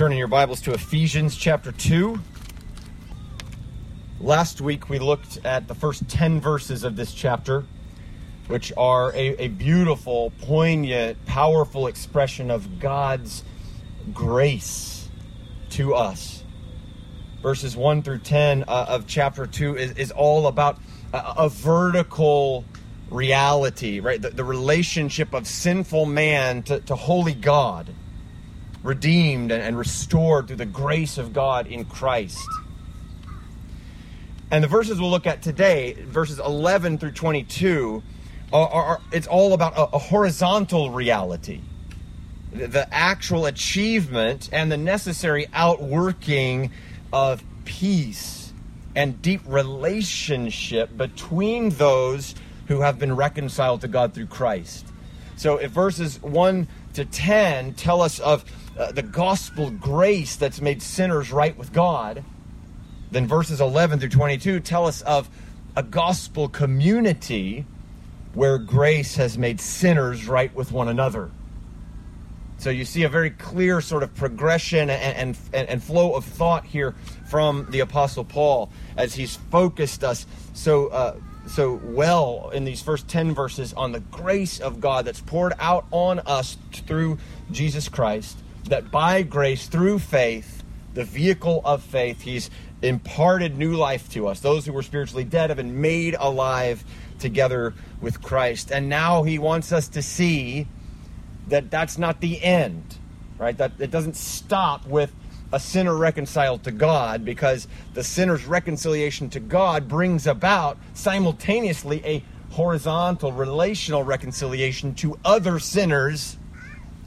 Turning your Bibles to Ephesians chapter 2. Last week we looked at the first 10 verses of this chapter, which are a, a beautiful, poignant, powerful expression of God's grace to us. Verses 1 through 10 uh, of chapter 2 is, is all about a, a vertical reality, right? The, the, relationship of sinful man to, to holy God, redeemed and, restored through the grace of God in Christ. And the verses we'll look at today, verses 11 through 22, are, are it's all about a, a horizontal reality. The actual achievement and the necessary outworking of peace and deep relationship between those who have been reconciled to God through Christ. So if verses 1 to 10 tell us of uh, the gospel grace that's made sinners right with God, then verses 11 through 22 tell us of a gospel community where grace has made sinners right with one another. So you see a very clear sort of progression and, and, and, flow of thought here from the Apostle Paul as he's focused us so uh, so well in these first 10 verses on the grace of God that's poured out on us through Jesus Christ, that by grace, through faith, the vehicle of faith, He's imparted new life to us. Those who were spiritually dead have been made alive together with Christ. And now He wants us to see that that's not the end, right? That it doesn't stop with a sinner reconciled to God because the sinner's reconciliation to God brings about simultaneously a horizontal relational reconciliation to other sinners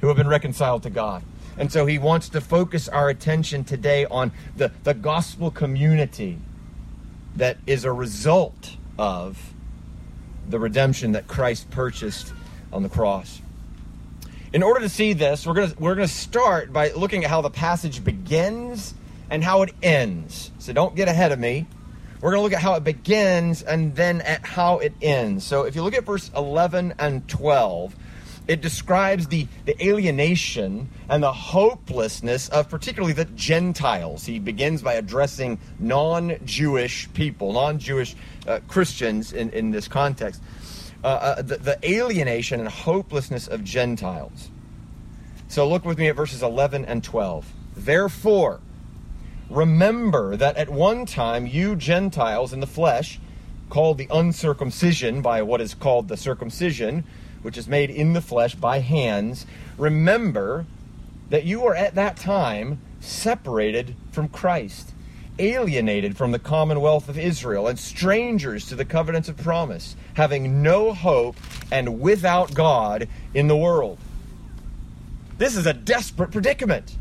who have been reconciled to God. And so he wants to focus our attention today on the, the gospel community that is a result of the redemption that Christ purchased on the cross. In order to see this, we're going we're going to start by looking at how the passage begins and how it ends. So don't get ahead of me. We're going to look at how it begins and then at how it ends. So if you look at verse 11 and 12, it describes the, the alienation and the hopelessness of particularly the Gentiles. He begins by addressing non Jewish people, non Jewish uh, Christians in, in this context uh, uh, the, the alienation and hopelessness of Gentiles. So look with me at verses 11 and 12. Therefore, remember that at one time you Gentiles in the flesh, called the uncircumcision by what is called the circumcision, which is made in the flesh by hands, remember that you were at that time separated from Christ alienated from the commonwealth of Israel and strangers to the covenants of promise, having no hope and without God in the world. This is a desperate predicament.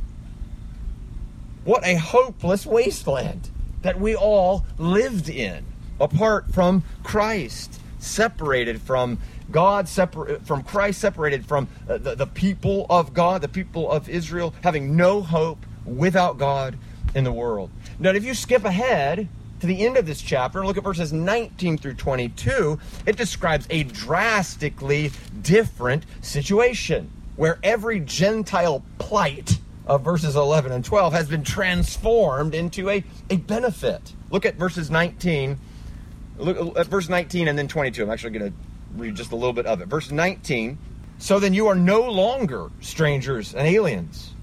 What a hopeless wasteland that we all lived in apart from Christ, separated from God, separate from Christ, separated from uh, the, the people of God, the people of Israel, having no hope without God in the world. Now, if you skip ahead to the end of this chapter and look at verses 19 through 22, it describes a drastically different situation where every Gentile plight of verses 11 and 12 has been transformed into a, a benefit. Look at verses 19. Look at verse 19 and then 22. I'm actually going to read just a little bit of it. Verse 19. So then you are no longer strangers and aliens,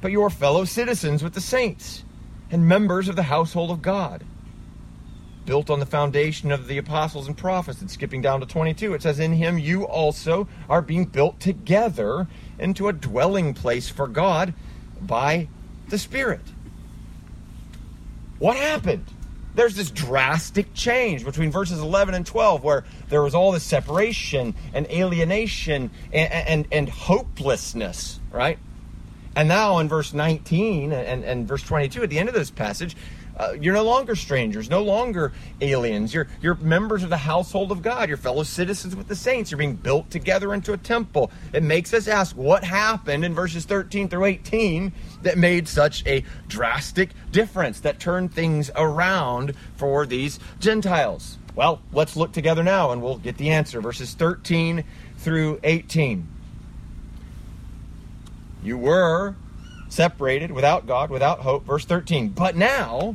but you are fellow citizens with the saints and members of the household of God. Built on the foundation of the apostles and prophets. And skipping down to 22, it says, In him you also are being built together into a dwelling place for God by the Spirit. What happened? There's this drastic change between verses 11 and 12 where there was all this separation and alienation and, and, and hopelessness, right? And now in verse 19 and, and verse 22, at the end of this passage, uh, you're no longer strangers, no longer aliens. You're, you're members of the household of God. You're fellow citizens with the saints. You're being built together into a temple. It makes us ask what happened in verses 13 through 18 that made such a drastic difference, that turned things around for these Gentiles. Well, let's look together now and we'll get the answer. Verses 13 through 18. You were separated, without God, without hope. Verse 13. But now,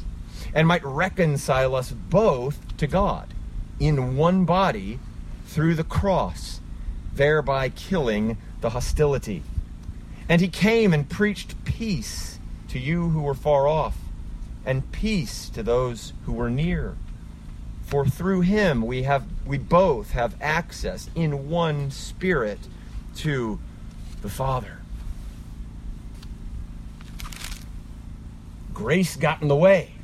and might reconcile us both to God in one body through the cross, thereby killing the hostility. And he came and preached peace to you who were far off, and peace to those who were near. For through him we have we both have access in one spirit to the Father. Grace got in the way.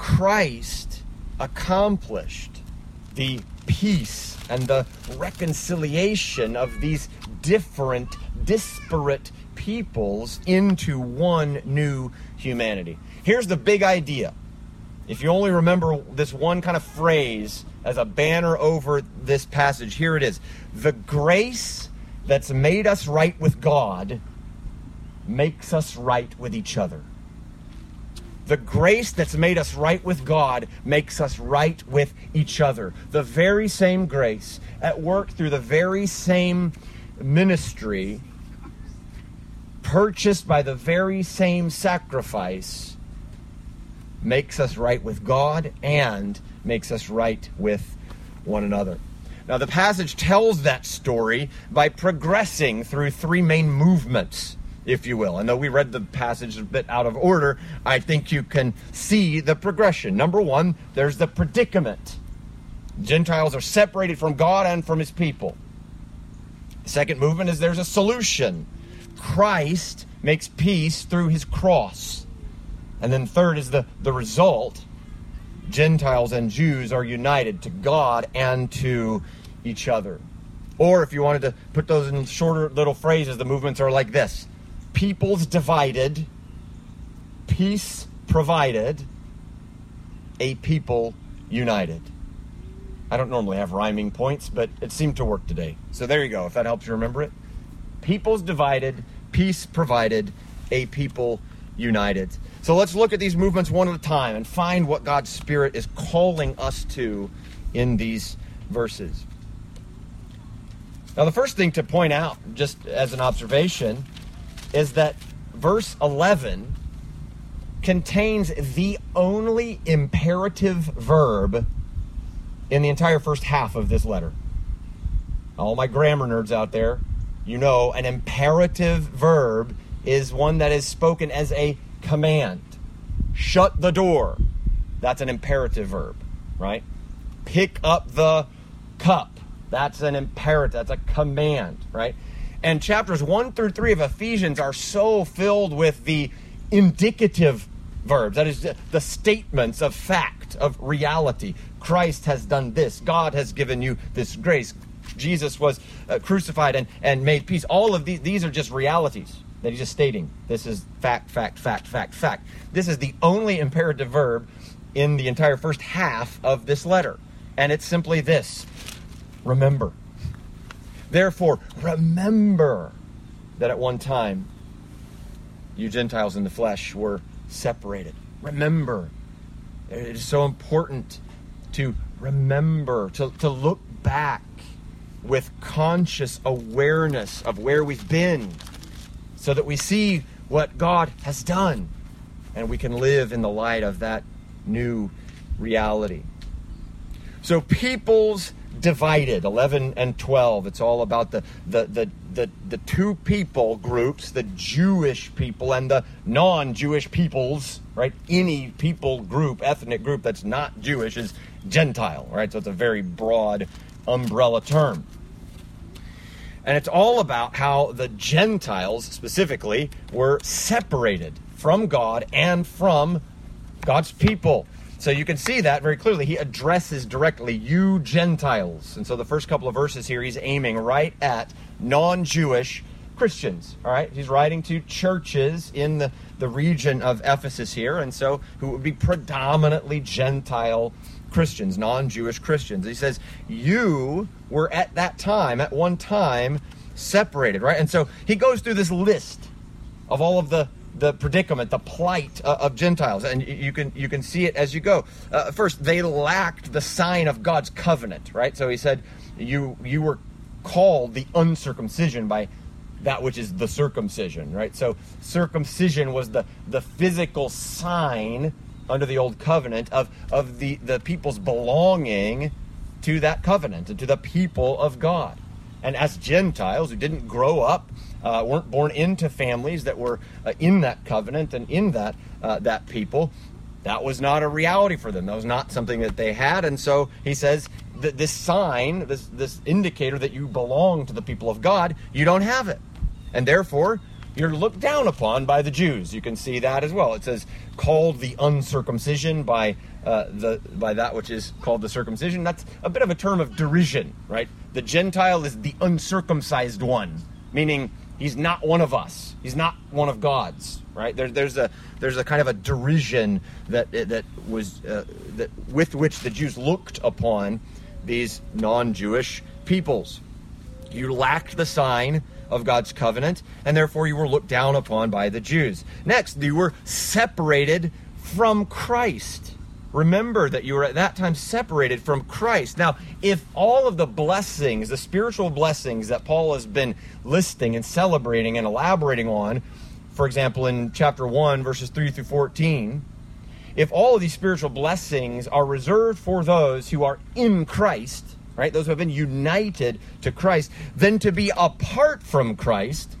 Christ accomplished the peace and the reconciliation of these different, disparate peoples into one new humanity. Here's the big idea. If you only remember this one kind of phrase as a banner over this passage, here it is. The grace that's made us right with God makes us right with each other. The grace that's made us right with God makes us right with each other. The very same grace at work through the very same ministry, purchased by the very same sacrifice, makes us right with God and makes us right with one another. Now, the passage tells that story by progressing through three main movements if you will. And though we read the passage a bit out of order. I think you can see the progression. Number one, there's the predicament. Gentiles are separated from God and from his people. The second movement is there's a solution. Christ makes peace through his cross. And then third is the, the result. Gentiles and Jews are united to God and to each other. Or if you wanted to put those in shorter little phrases, the movements are like this peoples divided, peace provided, a people united. I don't normally have rhyming points, but it seemed to work today. So there you go, if that helps you remember it. Peoples divided, peace provided, a people united. So let's look at these movements one at a time and find what God's Spirit is calling us to in these verses. Now, the first thing to point out, just as an observation, is that verse 11 contains the only imperative verb in the entire first half of this letter. All my grammar nerds out there, you know an imperative verb is one that is spoken as a command. Shut the door. That's an imperative verb, right? Pick up the cup. That's an imperative. That's a command, right? And chapters 1 through 3 of Ephesians are so filled with the indicative verbs, that is, the statements of fact, of reality. Christ has done this, God has given you this grace. Jesus was uh, crucified and, and made peace. All of these, these are just realities that he's just stating. This is fact, fact, fact, fact, fact. This is the only imperative verb in the entire first half of this letter. And it's simply this remember. Therefore, remember that at one time you Gentiles in the flesh were separated. Remember. It is so important to remember, to, to look back with conscious awareness of where we've been so that we see what God has done and we can live in the light of that new reality. So, peoples divided 11 and 12 it's all about the, the the the the, two people groups the jewish people and the non-jewish peoples right? Any people group ethnic group that's not jewish is gentile right? So it's a very broad umbrella term. And it's all about how the gentiles specifically were separated from god and from god's people so you can see that very clearly. He addresses directly, you Gentiles. And so the first couple of verses here, he's aiming right at non Jewish Christians, all right? He's writing to churches in the, the region of Ephesus here, and so who would be predominantly Gentile Christians, non Jewish Christians. He says, You were at that time, at one time, separated, right? And so he goes through this list of all of the the predicament, the plight uh, of Gentiles, and you can you can see it as you go. Uh, first, they lacked the sign of God's covenant, right? So he said, "You you were called the uncircumcision by that which is the circumcision, right? So circumcision was the the physical sign under the old covenant of of the the people's belonging to that covenant and to the people of God. And as Gentiles who didn't grow up, uh, weren't born into families that were uh, in that covenant and in that uh, that people, that was not a reality for them. That was not something that they had. And so he says that this sign, this this indicator that you belong to the people of God, you don't have it, and therefore you're looked down upon by the Jews. You can see that as well. It says called the uncircumcision by uh, the by that which is called the circumcision. That's a bit of a term of derision, right? The Gentile is the uncircumcised one, meaning he's not one of us. He's not one of God's, right? There, there's a there's a kind of a derision that that was uh, that with which the Jews looked upon these non-Jewish peoples. You lacked the sign of God's covenant, and therefore you were looked down upon by the Jews. Next, you were separated from Christ. Remember that you were at that time separated from Christ. Now, if all of the blessings, the spiritual blessings that Paul has been listing and celebrating and elaborating on, for example, in chapter 1, verses 3 through 14, if all of these spiritual blessings are reserved for those who are in Christ, right, those who have been united to Christ, then to be apart from Christ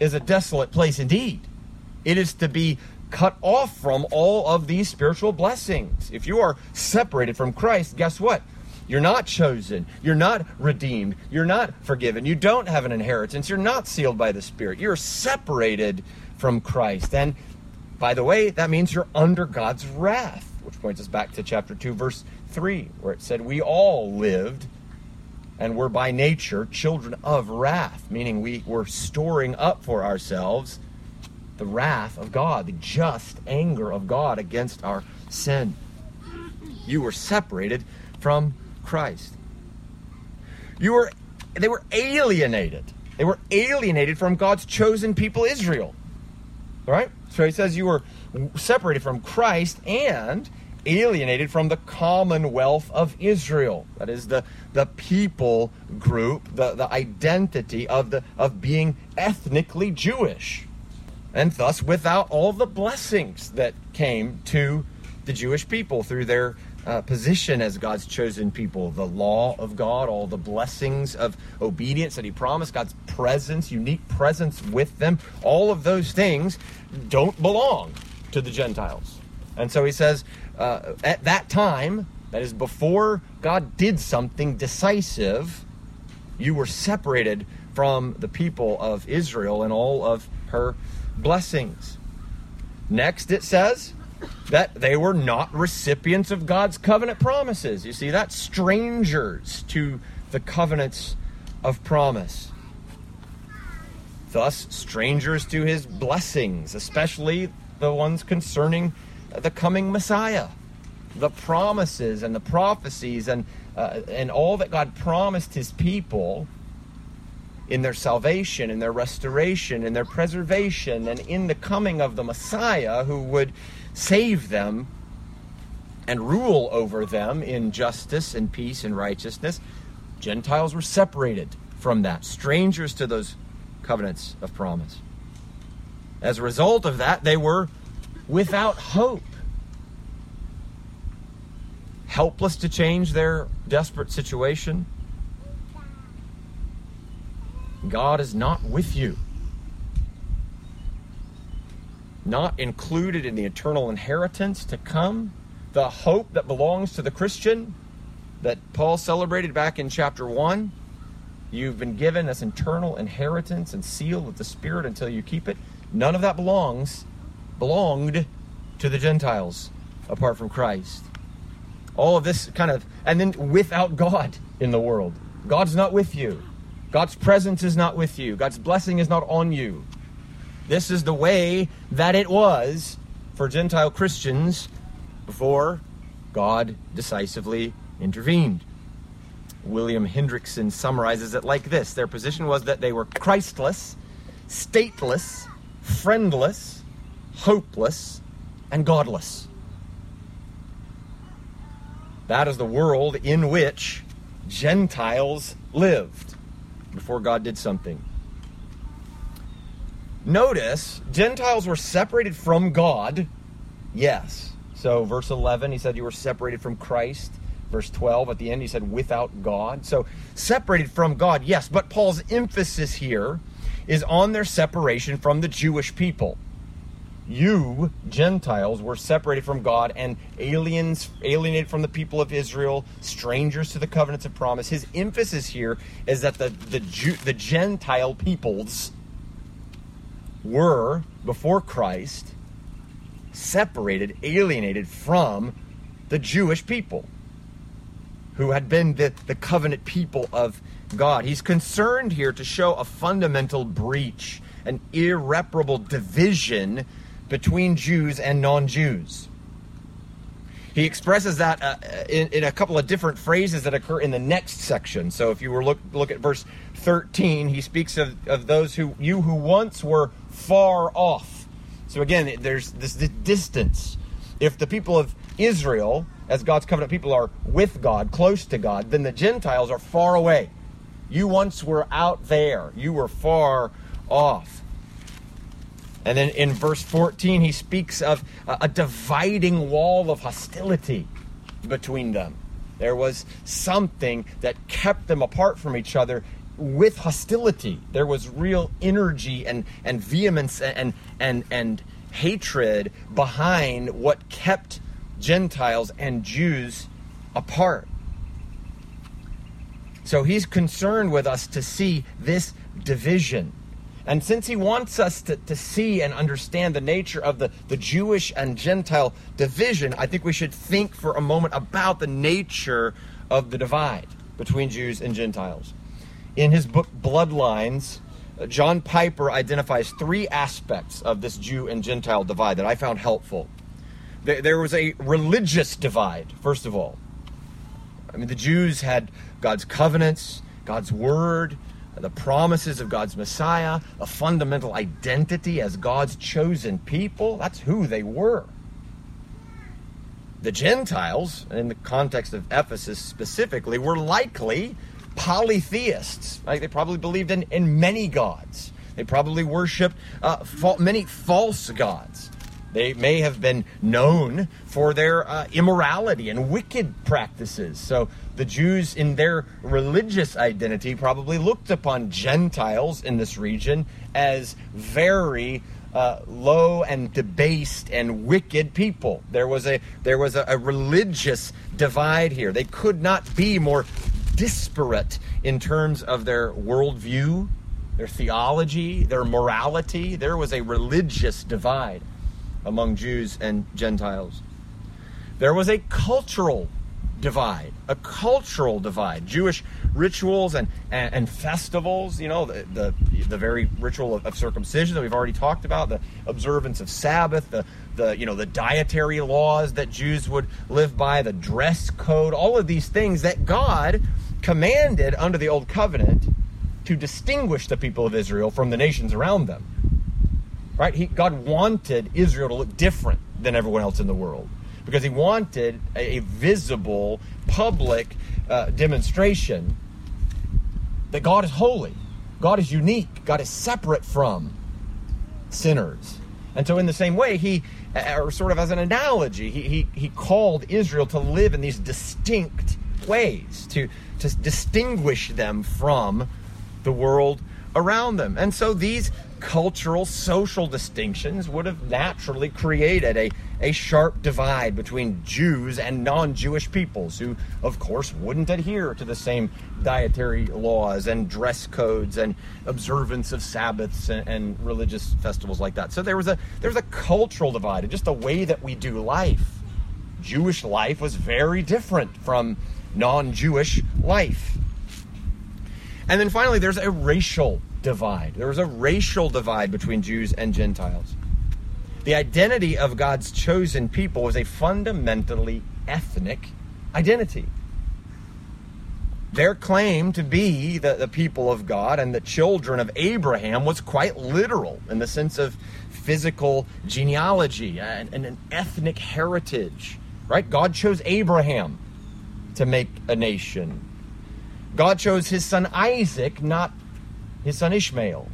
is a desolate place indeed. It is to be cut off from all of these spiritual blessings. If you are separated from Christ, guess what? You're not chosen. You're not redeemed. You're not forgiven. You don't have an inheritance. You're not sealed by the Spirit. You're separated from Christ. And by the way, that means you're under God's wrath, which points us back to chapter 2, verse 3, where it said, We all lived and were by nature children of wrath, meaning we were storing up for ourselves the wrath of God, the just anger of God against our sin. You were separated from Christ. You were they were alienated. They were alienated from God's chosen people Israel. All right? So he says you were separated from Christ and alienated from the commonwealth of Israel. That is the, the people group, the, the identity of the of being ethnically Jewish and thus without all the blessings that came to the Jewish people through their uh, position as God's chosen people, the law of God, all the blessings of obedience that He promised, God's presence, unique presence with them, all of those things don't belong to the Gentiles. And so He says, uh, at that time, that is before God did something decisive, you were separated from the people of Israel and all of her blessings. Next, it says that they were not recipients of God's covenant promises. You see that? Strangers to the covenants of promise. Thus, strangers to his blessings, especially the ones concerning the coming Messiah. The promises and the prophecies and, uh, and all that God promised his people in their salvation, in their restoration, in their preservation, and in the coming of the Messiah who would save them and rule over them in justice and peace and righteousness. Gentiles were separated from that, strangers to those covenants of promise. As a result of that, they were without hope, helpless to change their desperate situation God is not with you. Not included in the eternal inheritance to come, the hope that belongs to the Christian that Paul celebrated back in chapter 1. You've been given this eternal inheritance and sealed with the Spirit until you keep it. None of that belongs, belonged to the Gentiles apart from Christ. All of this kind of, and then without God in the world. God's not with you. God's presence is not with you. God's blessing is not on you. This is the way that it was for Gentile Christians before God decisively intervened. William Hendriksen summarizes it like this Their position was that they were Christless, stateless, friendless, hopeless, and godless. That is the world in which Gentiles lived before God did something. Notice, Gentiles were separated from God, yes. So, verse 11, he said, You were separated from Christ. Verse 12, at the end, he said, Without God. So, separated from God, yes. But Paul's emphasis here is on their separation from the Jewish people. You, Gentiles, were separated from God and aliens, alienated from the people of Israel, strangers to the covenants of promise. His emphasis here is that the, the, Jew, the Gentile peoples were, before Christ, separated, alienated from the Jewish people who had been the, the covenant people of God. He's concerned here to show a fundamental breach, an irreparable division between Jews and non Jews. He expresses that uh, in, in, a couple of different phrases that occur in the next section. So if you were look look at verse 13, he speaks of, of those who you who once were far off. So again, there's this, this distance. If the people of Israel, as God's covenant people, are with God, close to God, then the Gentiles are far away. You once were out there. You were far off. And then in verse 14, he speaks of a dividing wall of hostility between them. There was something that kept them apart from each other with hostility. There was real energy and, and vehemence and, and, and hatred behind what kept Gentiles and Jews apart. So he's concerned with us to see this division. And since he wants us to, to see and understand the nature of the, the Jewish and Gentile division, I think we should think for a moment about the nature of the divide between Jews and Gentiles. In his book Bloodlines, uh, John Piper identifies three aspects of this Jew and Gentile divide that I found helpful. There was a religious divide, first of all. I mean, the Jews had God's covenants, God's word, the promises of God's Messiah, a fundamental identity as God's chosen people. That's who they were. The Gentiles, in the context of Ephesus specifically, were likely polytheists. Right? They probably believed in, in many gods. They probably worshiped uh, fa- many false gods. They may have been known for their uh, immorality and wicked practices. So the Jews, in their religious identity, probably looked upon Gentiles in this region as very uh, low and debased and wicked people. There was a there was a, a religious divide here. They could not be more disparate in terms of their worldview, their theology, their morality. There was a religious divide among Jews and Gentiles. There was a cultural divide, a cultural divide. Jewish rituals and, and, and festivals, you know, the, the, the very ritual of, of, circumcision that we've already talked about, the observance of Sabbath, the, the, you know, the dietary laws that Jews would live by, the dress code, all of these things that God commanded under the Old Covenant to distinguish the people of Israel from the nations around them. Right? He, God wanted Israel to look different than everyone else in the world because he wanted a, a visible, public uh, demonstration that God is holy, God is unique, God is separate from sinners. And so, in the same way, he, or sort of as an analogy, he, he, he called Israel to live in these distinct ways, to, to distinguish them from the world around them. And so these cultural, social distinctions would have naturally created a, a sharp divide between Jews and non Jewish peoples, who, of course, wouldn't adhere to the same dietary laws and dress codes and observance of Sabbaths and, and religious festivals like that. So there was a there was a cultural divide, and just the way that we do life. Jewish life was very different from non Jewish life. And then finally, there's a racial divide. There was a racial divide between Jews and Gentiles. The identity of God's chosen people was a fundamentally ethnic identity. Their claim to be the, the people of God and the children of Abraham was quite literal in the sense of physical genealogy and, and an ethnic heritage. Right? God chose Abraham to make a nation. God chose his son Isaac, not his son Ishmael.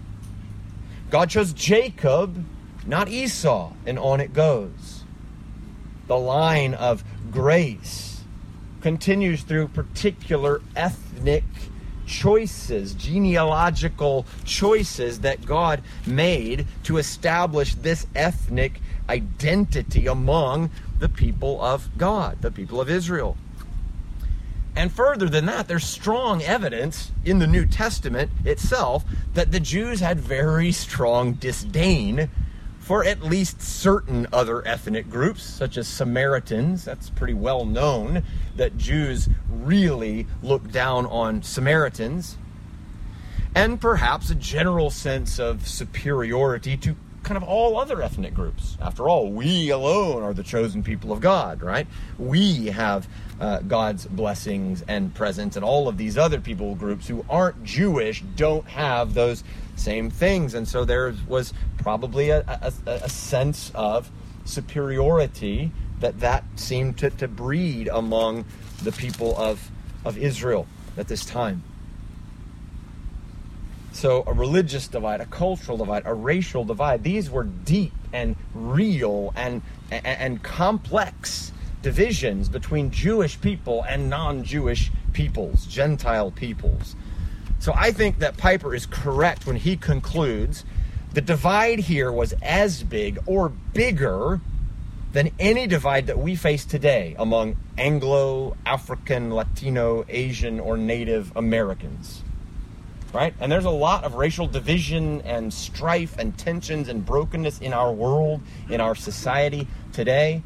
God chose Jacob, not Esau, and on it goes. The line of grace continues through particular ethnic choices, genealogical choices that God made to establish this ethnic identity among the people of God, the people of Israel. And further than that, there's strong evidence in the New Testament itself that the Jews had very strong disdain for at least certain other ethnic groups, such as Samaritans. That's pretty well known that Jews really look down on Samaritans. And perhaps a general sense of superiority to kind of all other ethnic groups. After all, we alone are the chosen people of God, right? We have uh, God's blessings and presence, and all of these other people groups who aren't Jewish don't have those same things. And so there was probably a, a, a sense of superiority that that seemed to, to breed among the people of, of Israel at this time. So, a religious divide, a cultural divide, a racial divide, these were deep and real and, and, complex divisions between Jewish people and non Jewish peoples, Gentile peoples. So I think that Piper is correct when he concludes the divide here was as big or bigger than any divide that we face today among Anglo, African, Latino, Asian, or Native Americans. Right? And there's a lot of racial division and strife and tensions and brokenness in our world, in our society today.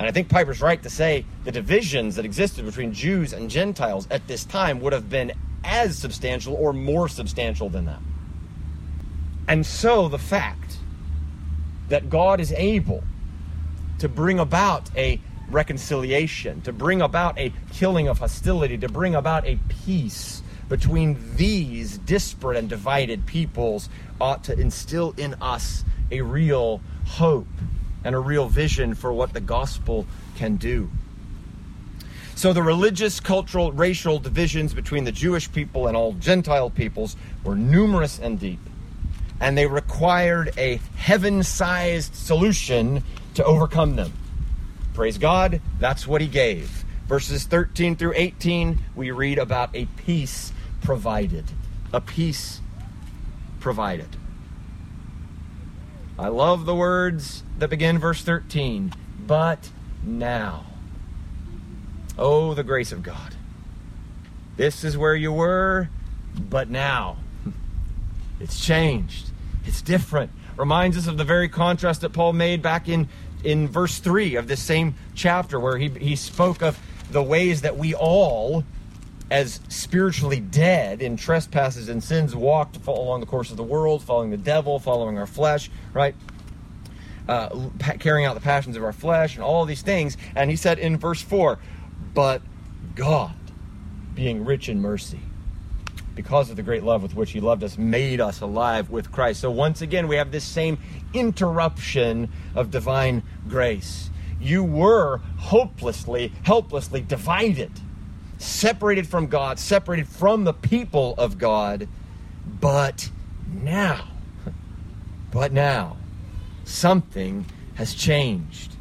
And I think Piper's right to say the divisions that existed between Jews and Gentiles at this time would have been as substantial or more substantial than that. And so the fact that God is able to bring about a reconciliation, to bring about a killing of hostility, to bring about a peace between these disparate and divided peoples ought to instill in us a real hope and a real vision for what the gospel can do. So the religious, cultural, racial divisions between the Jewish people and all Gentile peoples were numerous and deep. And they required a heaven sized solution to overcome them. Praise God, that's what he gave. Verses 13 through 18, we read about a peace provided. A peace provided. I love the words that begin verse 13. But now. Oh, the grace of God. This is where you were, but now it's changed. It's different. Reminds us of the very contrast that Paul made back in, in verse 3 of this same chapter, where he, he spoke of the ways that we all, as spiritually dead in trespasses and sins, walked along the course of the world, following the devil, following our flesh, right? Uh, carrying out the passions of our flesh and all these things. And he said in verse 4 but God, being rich in mercy, because of the great love with which He loved us, made us alive with Christ. So once again, we have this same interruption of divine grace. You were hopelessly, helplessly divided, separated from God, separated from the people of God. But now, but now, something has changed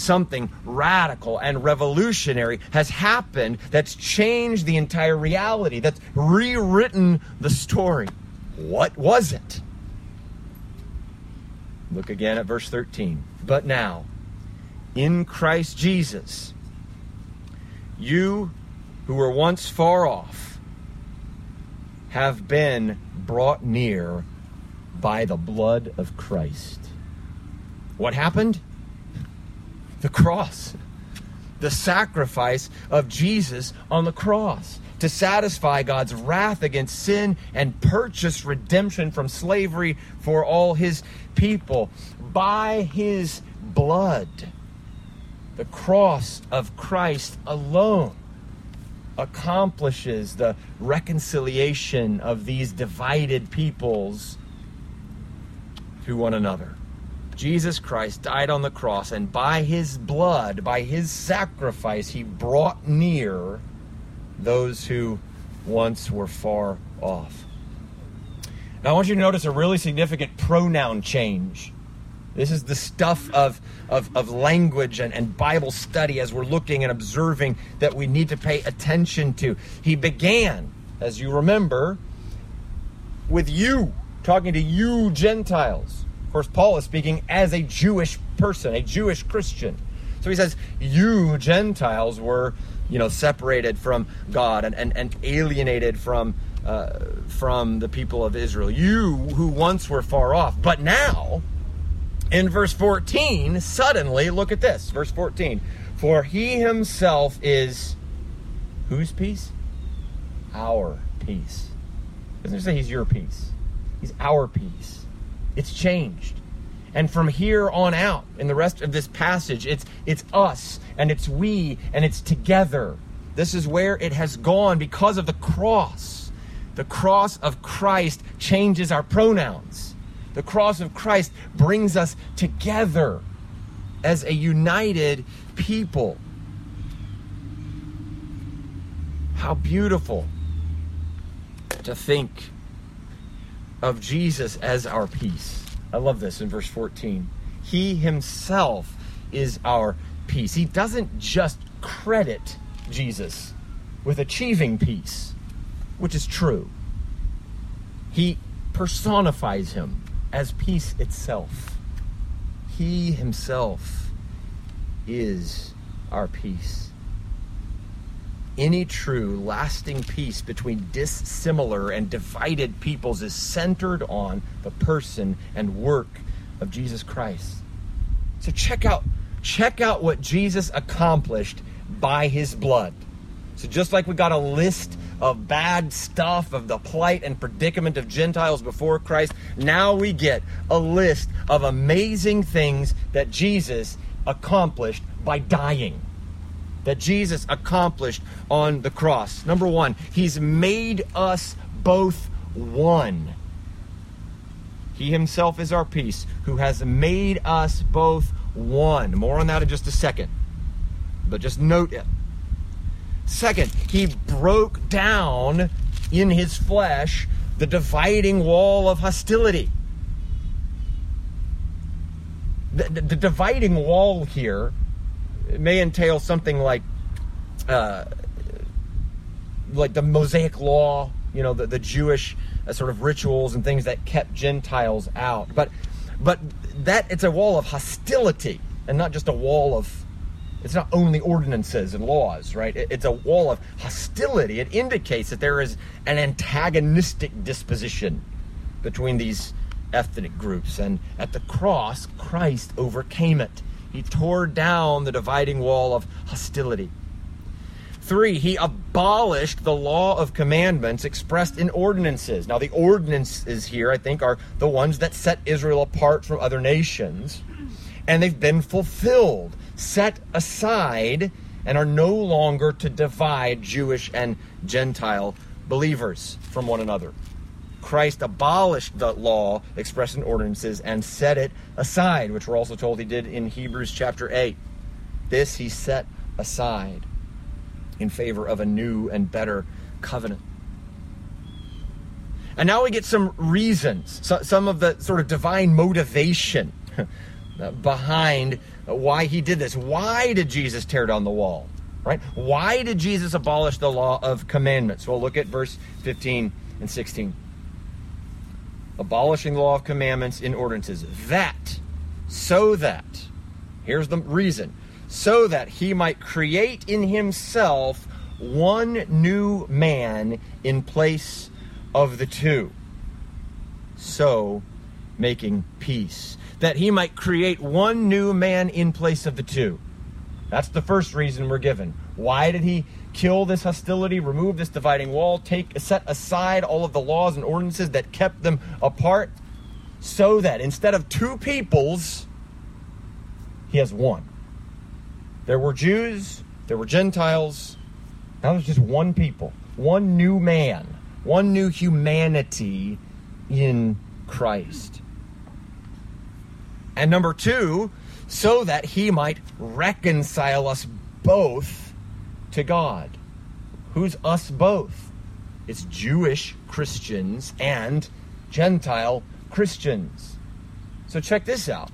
something radical and revolutionary has happened that's changed the entire reality, that's rewritten the story. What was it? Look again at verse 13. But now, in Christ Jesus, you who were once far off have been brought near by the blood of Christ. What happened? the cross. the sacrifice of Jesus on the cross to satisfy God's wrath against sin and purchase redemption from slavery for all his people by his blood. The cross of Christ alone accomplishes the reconciliation of these divided peoples to one another. Jesus Christ died on the cross, and by his blood, by his sacrifice, he brought near those who once were far off. Now, I want you to notice a really significant pronoun change. This is the stuff of, of, of language and, and Bible study as we're looking and observing that we need to pay attention to. He began, as you remember, with you, talking to you Gentiles. Of course, Paul is speaking as a Jewish person, a Jewish Christian. So he says, You Gentiles were, you know, separated from God and, and, and alienated from, uh, from the people of Israel. You who once were far off. But now, in verse 14, suddenly, look at this. Verse 14. For he himself is whose peace? Our peace. Doesn't say he's your peace. He's our peace. It's changed. And from here on out, in the rest of this passage, it's it's us and it's we and it's together. This is where it has gone because of the cross. The cross of Christ changes our pronouns. The cross of Christ brings us together as a united people. How beautiful to think of Jesus as our peace. I love this in verse 14. He himself is our peace. He doesn't just credit Jesus with achieving peace, which is true. He personifies him as peace itself. He himself is our peace any true, lasting peace between dissimilar and divided peoples is centered on the person and work of Jesus Christ. So check out check out what Jesus accomplished by his blood. So just like we got a list of bad stuff of the plight and predicament of Gentiles before Christ, now we get a list of amazing things that Jesus accomplished by dying that Jesus accomplished on the cross. Number one, He's made us both one. He Himself is our peace, who has made us both one. More on that in just a second. But just note it. Second, He broke down in His flesh the dividing wall of hostility. The, the, the dividing wall here may entail something like uh, like the Mosaic law, you know, the, the Jewish uh, sort of rituals and things that kept Gentiles out. But but that it's a wall of hostility and not just a wall of it's not only ordinances and laws, right? It's a wall of hostility. It indicates that there is an antagonistic disposition between these ethnic groups. And at the cross, Christ overcame it. He tore down the dividing wall of hostility. Three, he abolished the law of commandments expressed in ordinances. Now, the ordinances here, I think, are the ones that set Israel apart from other nations, and they've been fulfilled, set aside, and are no longer to divide Jewish and Gentile believers from one another. Christ abolished the law expressed in ordinances and set it aside, which we're also told he did in Hebrews chapter 8. This he set aside in favor of a new and better covenant. And now we get some reasons, some of the sort of divine motivation Uh, behind why he did this. Why did Jesus tear down the wall? Right? Why did Jesus abolish the law of commandments? Well, look at verse 15 and 16 abolishing the law of commandments in ordinances, that, so that, here's the reason, so that he might create in himself one new man in place of the two, so making peace. That he might create one new man in place of the two. That's the first reason we're given. Why did he kill this hostility, remove this dividing wall, take set aside all of the laws and ordinances that kept them apart so that instead of two peoples, he has one. There were Jews, there were Gentiles. Now there's just one people, one new man, one new humanity in Christ. And number two, so that he might reconcile us both to God. Who's us both? It's Jewish Christians and Gentile Christians. So check this out.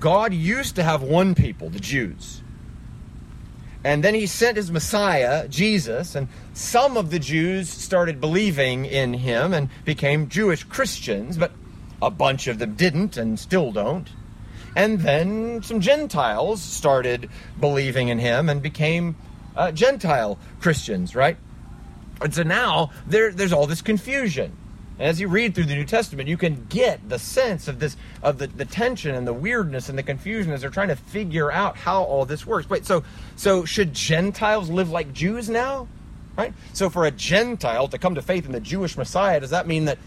God used to have one people, the Jews. And then he sent his Messiah, Jesus, and some of the Jews started believing in him and became Jewish Christians, but a bunch of them didn't and still don't. And then some Gentiles started believing in him and became uh, Gentile Christians, right? And so now there, there's all this confusion. And as you read through the New Testament, you can get the sense of this of the, the tension and the weirdness and the confusion as they're trying to figure out how all this works. Wait, so so should Gentiles live like Jews now? Right? So for a Gentile to come to faith in the Jewish Messiah, does that mean that,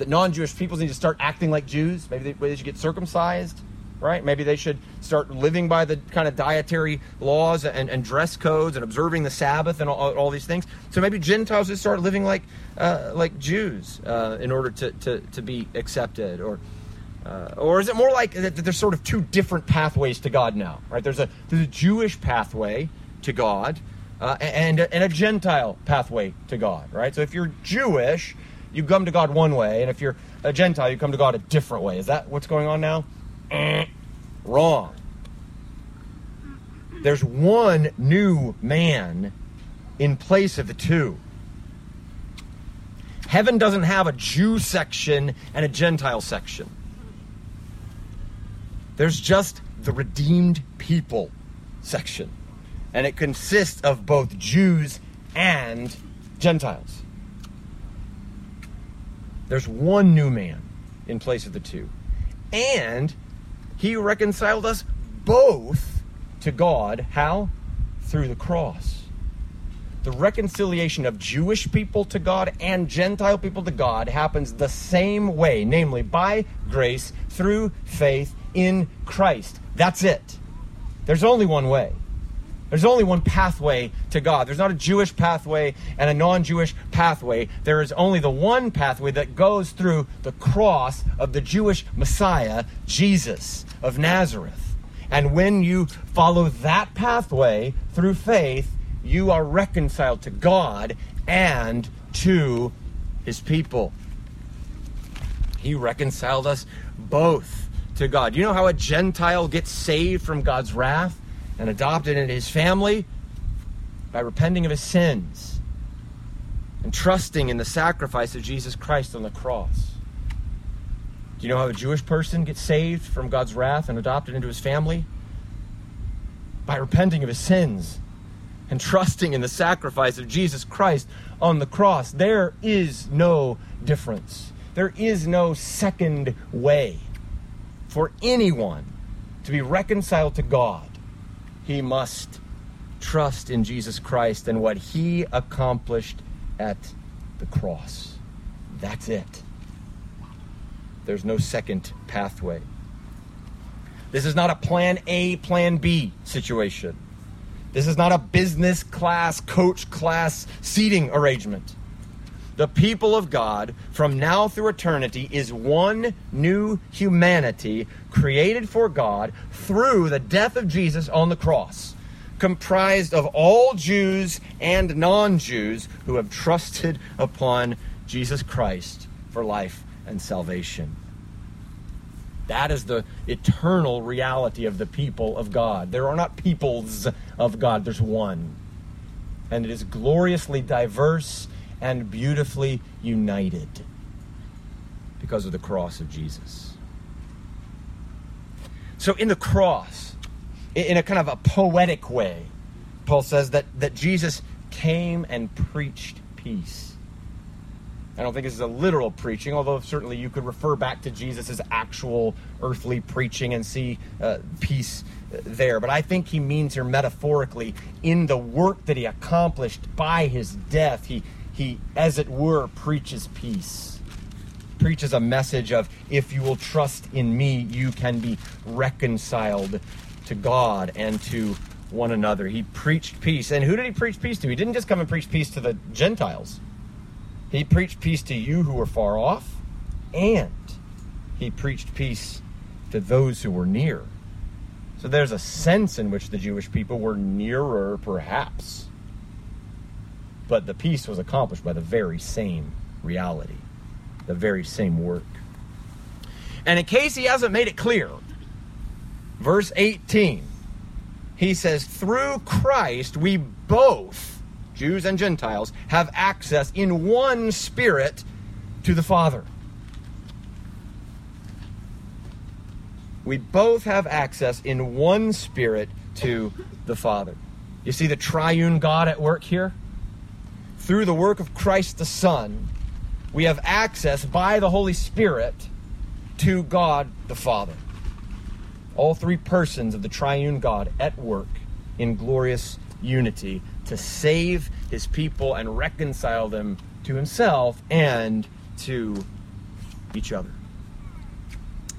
that non-Jewish peoples need to start acting like Jews? Maybe they, they should get circumcised? right? Maybe they should start living by the kind of dietary laws and, and dress codes and observing the Sabbath and all, all, these things. So maybe Gentiles should start living like uh, like Jews uh, in order to, to, to be accepted, or uh, or is it more like that there's sort of two different pathways to God now, right? There's a there's a Jewish pathway to God. Uh, and, and a Gentile pathway to God, right? So if you're Jewish, you come to God one way, and if you're a Gentile, you come to God a different way. Is that what's going on now? Eh. wrong. There's one new man in place of the two. Heaven doesn't have a Jew section and a Gentile section. There's just the redeemed people section. And it consists of both Jews and Gentiles. There's one new man in place of the two. And he reconciled us both to God. How? Through the cross. The reconciliation of Jewish people to God and Gentile people to God happens the same way, namely by grace through faith in Christ. That's it. There's only one way. There's only one pathway to God. There's not a Jewish pathway and a non Jewish pathway. There is only the one pathway that goes through the cross of the Jewish Messiah, Jesus of Nazareth. And when you follow that pathway through faith, you are reconciled to God and to his people. He reconciled us both to God. You know how a Gentile gets saved from God's wrath? And adopted into his family by repenting of his sins and trusting in the sacrifice of Jesus Christ on the cross. Do you know how a Jewish person gets saved from God's wrath and adopted into his family? By repenting of his sins and trusting in the sacrifice of Jesus Christ on the cross. There is no difference. There is no second way for anyone to be reconciled to God he must trust in Jesus Christ and what he accomplished at the cross. That's it. There's no second pathway. This is not a plan A, plan B situation. This is not a business class, coach class seating arrangement. The people of God, from now through eternity, is one new humanity created for God through the death of Jesus on the cross, comprised of all Jews and non Jews who have trusted upon Jesus Christ for life and salvation. That is the eternal reality of the people of God. There are not peoples of God, there's one. And it is gloriously diverse and beautifully united because of the cross of Jesus. So, in the cross, in a kind of a poetic way, Paul says that, that Jesus came and preached peace. I don't think this is a literal preaching, although certainly you could refer back to Jesus' actual earthly preaching and see uh, peace uh, there. But I think he means here metaphorically in the work that he accomplished by his death, he, he as it were, preaches peace. Preaches a message of if you will trust in me, you can be reconciled to God and to one another. He preached peace. And who did he preach peace to? He didn't just come and preach peace to the Gentiles. He preached peace to you who were far off, and he preached peace to those who were near. So there's a sense in which the Jewish people were nearer, perhaps. But the peace was accomplished by the very same reality, the very same work. And in case he hasn't made it clear, verse 18, he says, Through Christ we both Jews and Gentiles, have access in one spirit to the Father. We both have access in one spirit to the Father. You see the triune God at work here? Through the work of Christ the Son, we have access by the Holy Spirit to God the Father. All three persons of the triune God at work in glorious unity to save his people and reconcile them to himself and to each other.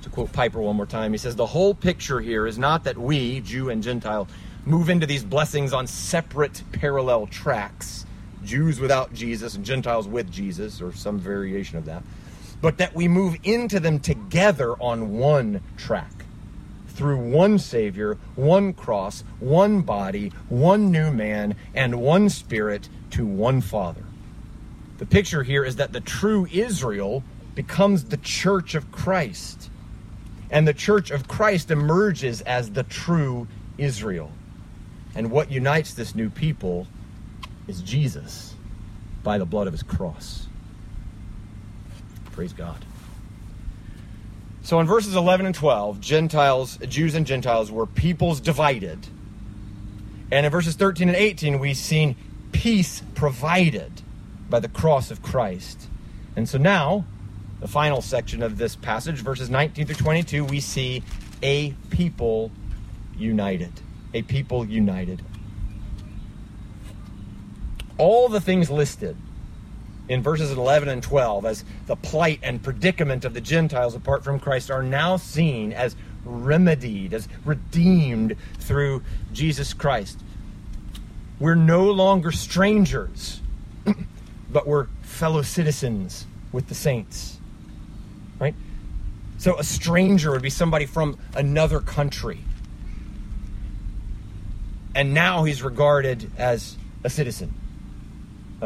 To quote Piper one more time, he says, The whole picture here is not that we, Jew and Gentile, move into these blessings on separate parallel tracks, Jews without Jesus and Gentiles with Jesus, or some variation of that, but that we move into them together on one track through one Savior, one cross, one body, one new man, and one Spirit to one Father. The picture here is that the true Israel becomes the church of Christ, and the church of Christ emerges as the true Israel. And what unites this new people is Jesus by the blood of his cross. Praise God. So in verses 11 and 12, Gentiles, Jews and Gentiles were peoples divided. And in verses 13 and 18, we've seen peace provided by the cross of Christ. And so now, the final section of this passage, verses 19 through 22, we see a people united. A people united. All the things listed in verses 11 and 12 as the plight and predicament of the Gentiles apart from Christ are now seen as remedied, as redeemed through Jesus Christ. We're no longer strangers, but we're fellow citizens with the saints. Right? So a stranger would be somebody from another country. And now he's regarded as a citizen.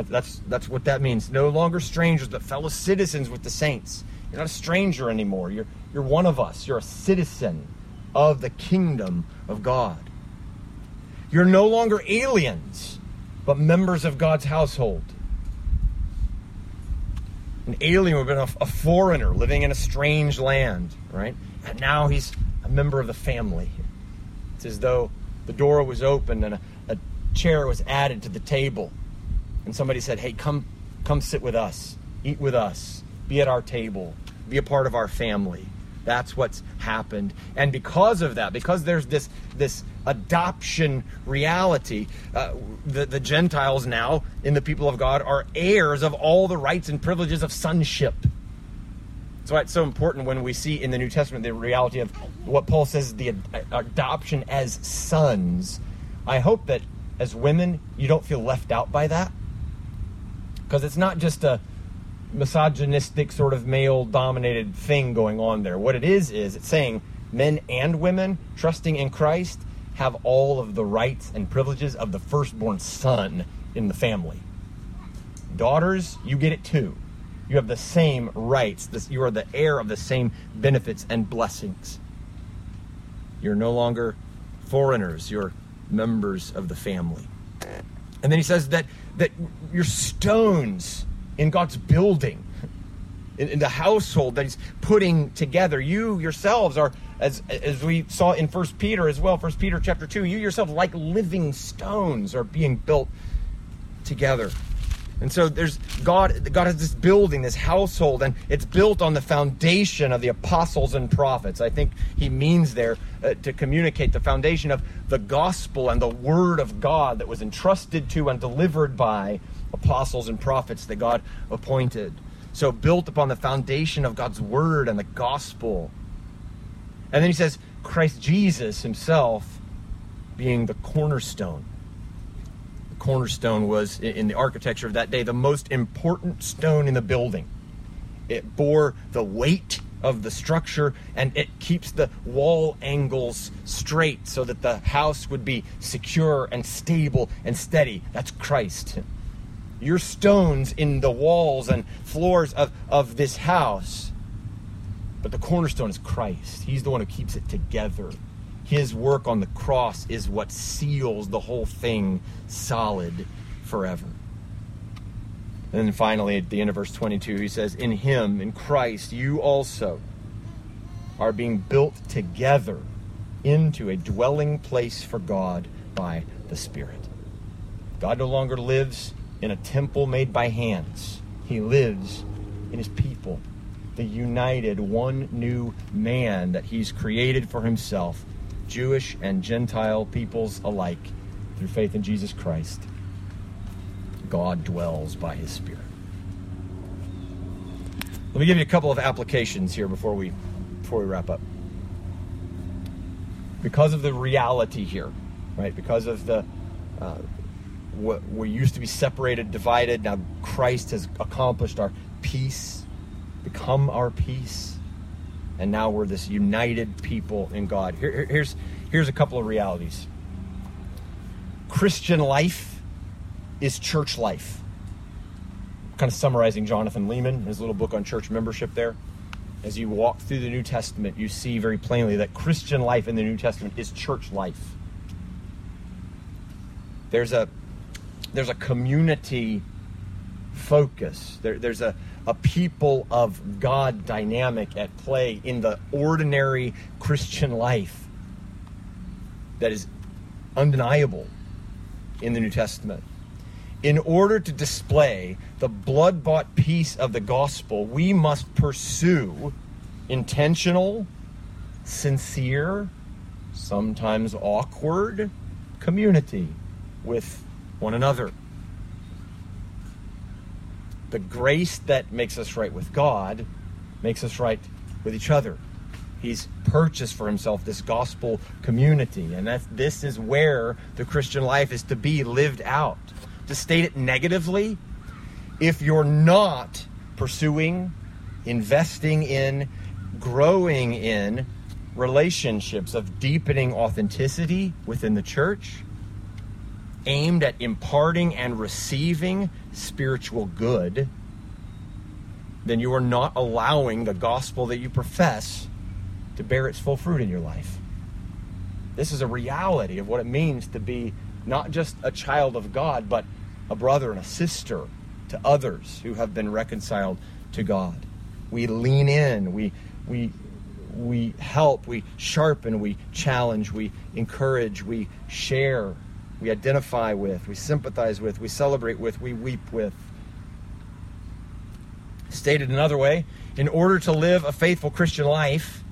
That's, that's what that means. No longer strangers, but fellow citizens with the saints. You're not a stranger anymore. You're, you're one of us. You're a citizen of the kingdom of God. You're no longer aliens, but members of God's household. An alien would have been a, a foreigner living in a strange land, right? And now he's a member of the family. It's as though the door was opened and a, a chair was added to the table and somebody said, "Hey, come come sit with us. Eat with us. Be at our table. Be a part of our family." That's what's happened. And because of that, because there's this this adoption reality, uh, the, the Gentiles now in the people of God are heirs of all the rights and privileges of sonship. That's why it's so important when we see in the New Testament the reality of what Paul says the ad- adoption as sons. I hope that as women, you don't feel left out by that because it's not just a misogynistic sort of male dominated thing going on there. What it is is it's saying men and women trusting in Christ have all of the rights and privileges of the firstborn son in the family. Daughters, you get it too. You have the same rights. This, you are the heir of the same benefits and blessings. You're no longer foreigners, you're members of the family. And then he says that that you're stones in God's building, in, in, the household that He's putting together. You yourselves are, as as we saw in First Peter as well, First Peter chapter two. You yourselves, like living stones, are being built together. And so there's God God has this building, this household, and it's built on the foundation of the apostles and prophets. I think he means there uh, to communicate the foundation of the gospel and the word of God that was entrusted to and delivered by apostles and prophets that God appointed. So built upon the foundation of God's word and the gospel. And then he says Christ Jesus himself being the cornerstone cornerstone was, in the architecture of that day, the most important stone in the building. It bore the weight of the structure and it keeps the wall angles straight so that the house would be secure and stable and steady. That's Christ. Your stones in the walls and floors of, of this house. But the cornerstone is Christ. He's the one who keeps it together. His work on the cross is what seals the whole thing solid forever. And then finally, at the end of verse 22, he says, In him, in Christ, you also are being built together into a dwelling place for God by the Spirit. God no longer lives in a temple made by hands, He lives in His people, the united one new man that He's created for Himself Jewish and Gentile peoples alike, through faith in Jesus Christ, God dwells by his Spirit. Let me give you a couple of applications here before we before we wrap up. Because of the reality here, right? Because of the uh, what we used to be separated, divided. Now Christ has accomplished our peace, become our peace and now we're this united people in God. Here, here's, here's a couple of realities Christian life is church life. kind of summarizing Jonathan Leeman, his little book on church membership there. As you walk through the New Testament, you see very plainly that Christian life in the New Testament is church life. There's a there's a community focus. There, there's a, a people of God dynamic at play in the ordinary Christian life that is undeniable in the New Testament. In order to display the blood bought peace of the gospel, we must pursue intentional, sincere, sometimes awkward community with one another the grace that makes us right with God makes us right with each other. He's purchased for himself this gospel community, and this is where the Christian life is to be lived out. To state it negatively, if you're not pursuing, investing in, growing in relationships of deepening authenticity within the church, aimed at imparting and receiving spiritual good, then you are not allowing the gospel that you profess to bear its full fruit in your life. This is a reality of what it means to be not just a child of God, but a brother and a sister to others who have been reconciled to God. We lean in, we, we, we help, we sharpen, we challenge, we encourage, we share we identify with, we sympathize with, we celebrate with, we weep with. Stated another way, in order to live a faithful Christian life,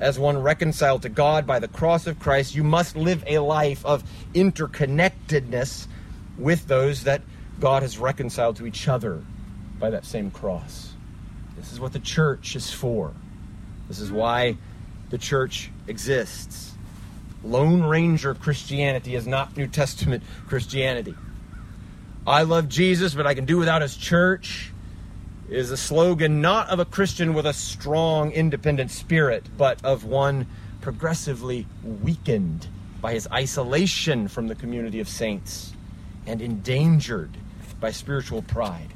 as one reconciled to God by the cross of Christ, you must live a life of interconnectedness with those that God has reconciled to each other by that same cross. This is what the church is for. This is why the church exists. Lone Ranger Christianity is not New Testament Christianity. I love Jesus, but I can do without his church is a slogan not of a Christian with a strong, independent spirit, but of one progressively weakened by his isolation from the community of saints and endangered by spiritual pride.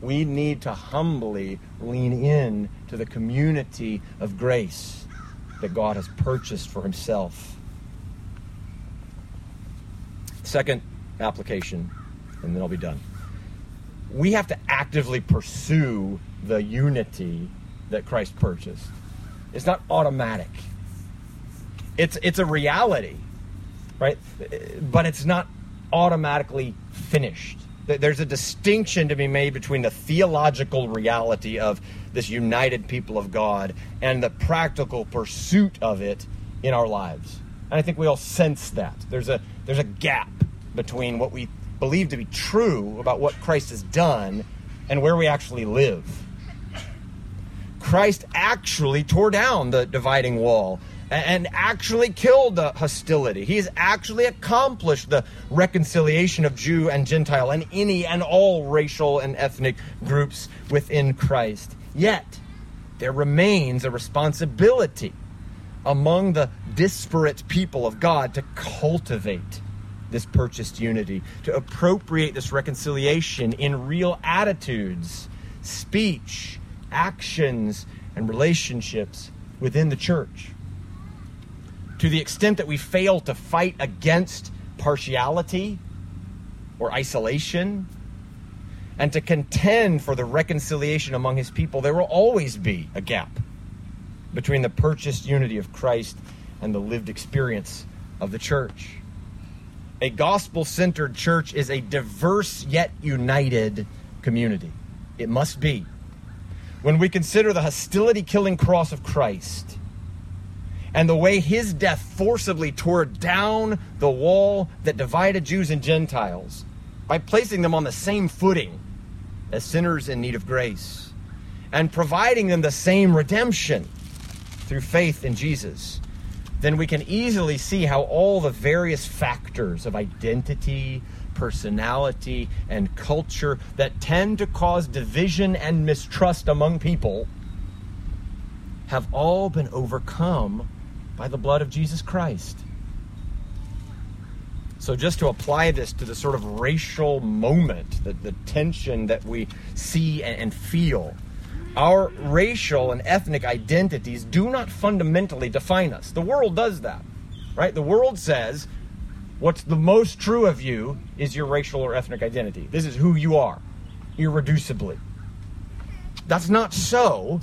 We need to humbly lean in to the community of grace that God has purchased for himself. Second application, and then I'll be done. We have to actively pursue the unity that Christ purchased. It's not automatic. It's it's a reality, right? But it's not automatically finished. There's a distinction to be made between the theological reality of this united people of God and the practical pursuit of it in our lives. And I think we all sense that. There's a, there's a gap between what we believe to be true about what Christ has done and where we actually live. Christ actually tore down the dividing wall and actually killed the hostility. He has actually accomplished the reconciliation of Jew and Gentile and any and all racial and ethnic groups within Christ. Yet, there remains a responsibility among the disparate people of God to cultivate this purchased unity, to appropriate this reconciliation in real attitudes, speech, actions, and relationships within the church. To the extent that we fail to fight against partiality or isolation, and to contend for the reconciliation among his people, there will always be a gap between the purchased unity of Christ and the lived experience of the church. A gospel centered church is a diverse yet united community. It must be. When we consider the hostility killing cross of Christ and the way his death forcibly tore down the wall that divided Jews and Gentiles by placing them on the same footing as sinners in need of grace and providing them the same redemption through faith in Jesus then we can easily see how all the various factors of identity, personality, and culture that tend to cause division and mistrust among people have all been overcome by the blood of Jesus Christ. So, just to apply this to the sort of racial moment, the, the tension that we see and, and feel our racial and ethnic identities do not fundamentally define us. The world does that, right? The world says what's the most true of you is your racial or ethnic identity. This is who you are, irreducibly. That's not so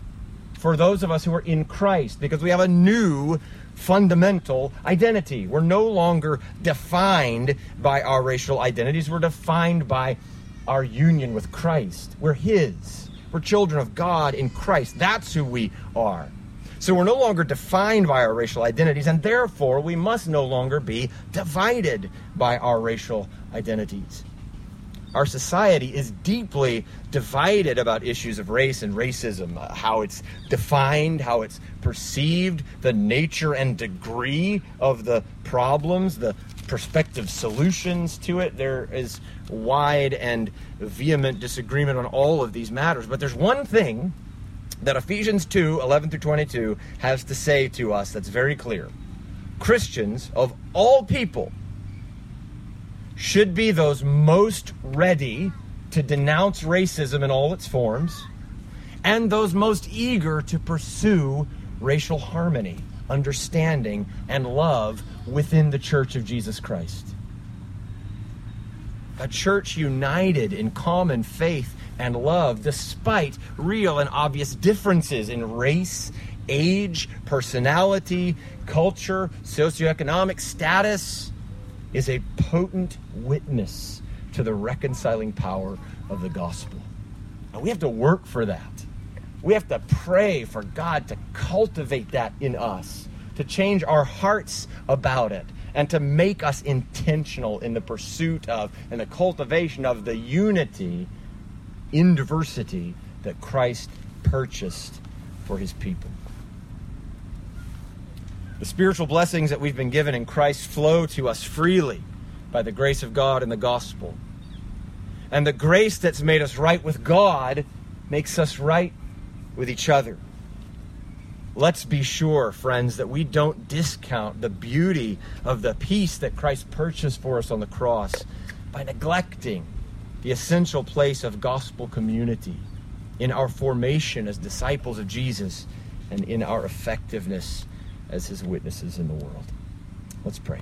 for those of us who are in Christ because we have a new fundamental identity. We're no longer defined by our racial identities, we're defined by our union with Christ. We're His. We're children of God in Christ. That's who we are. So we're no longer defined by our racial identities, and therefore we must no longer be divided by our racial identities. Our society is deeply divided about issues of race and racism, uh, how it's defined, how it's perceived, the nature and degree of the problems, the prospective solutions to it. There is wide and vehement disagreement on all of these matters. But there's one thing that Ephesians 2 11 through 22 has to say to us that's very clear. Christians of all people should be those most ready to denounce racism in all its forms and those most eager to pursue racial harmony, understanding, and love within the church of Jesus Christ. A church united in common faith and love, despite real and obvious differences in race, age, personality, culture, socioeconomic status, is a potent witness to the reconciling power of the gospel. And we have to work for that. We have to pray for God to cultivate that in us to change our hearts about it, and to make us intentional in the pursuit of and the cultivation of the unity in diversity that Christ purchased for his people. The spiritual blessings that we've been given in Christ flow to us freely by the grace of God and the gospel. And the grace that's made us right with God makes us right with each other. Let's be sure, friends, that we don't discount the beauty of the peace that Christ purchased for us on the cross by neglecting the essential place of gospel community in our formation as disciples of Jesus and in our effectiveness as his witnesses in the world. Let's pray.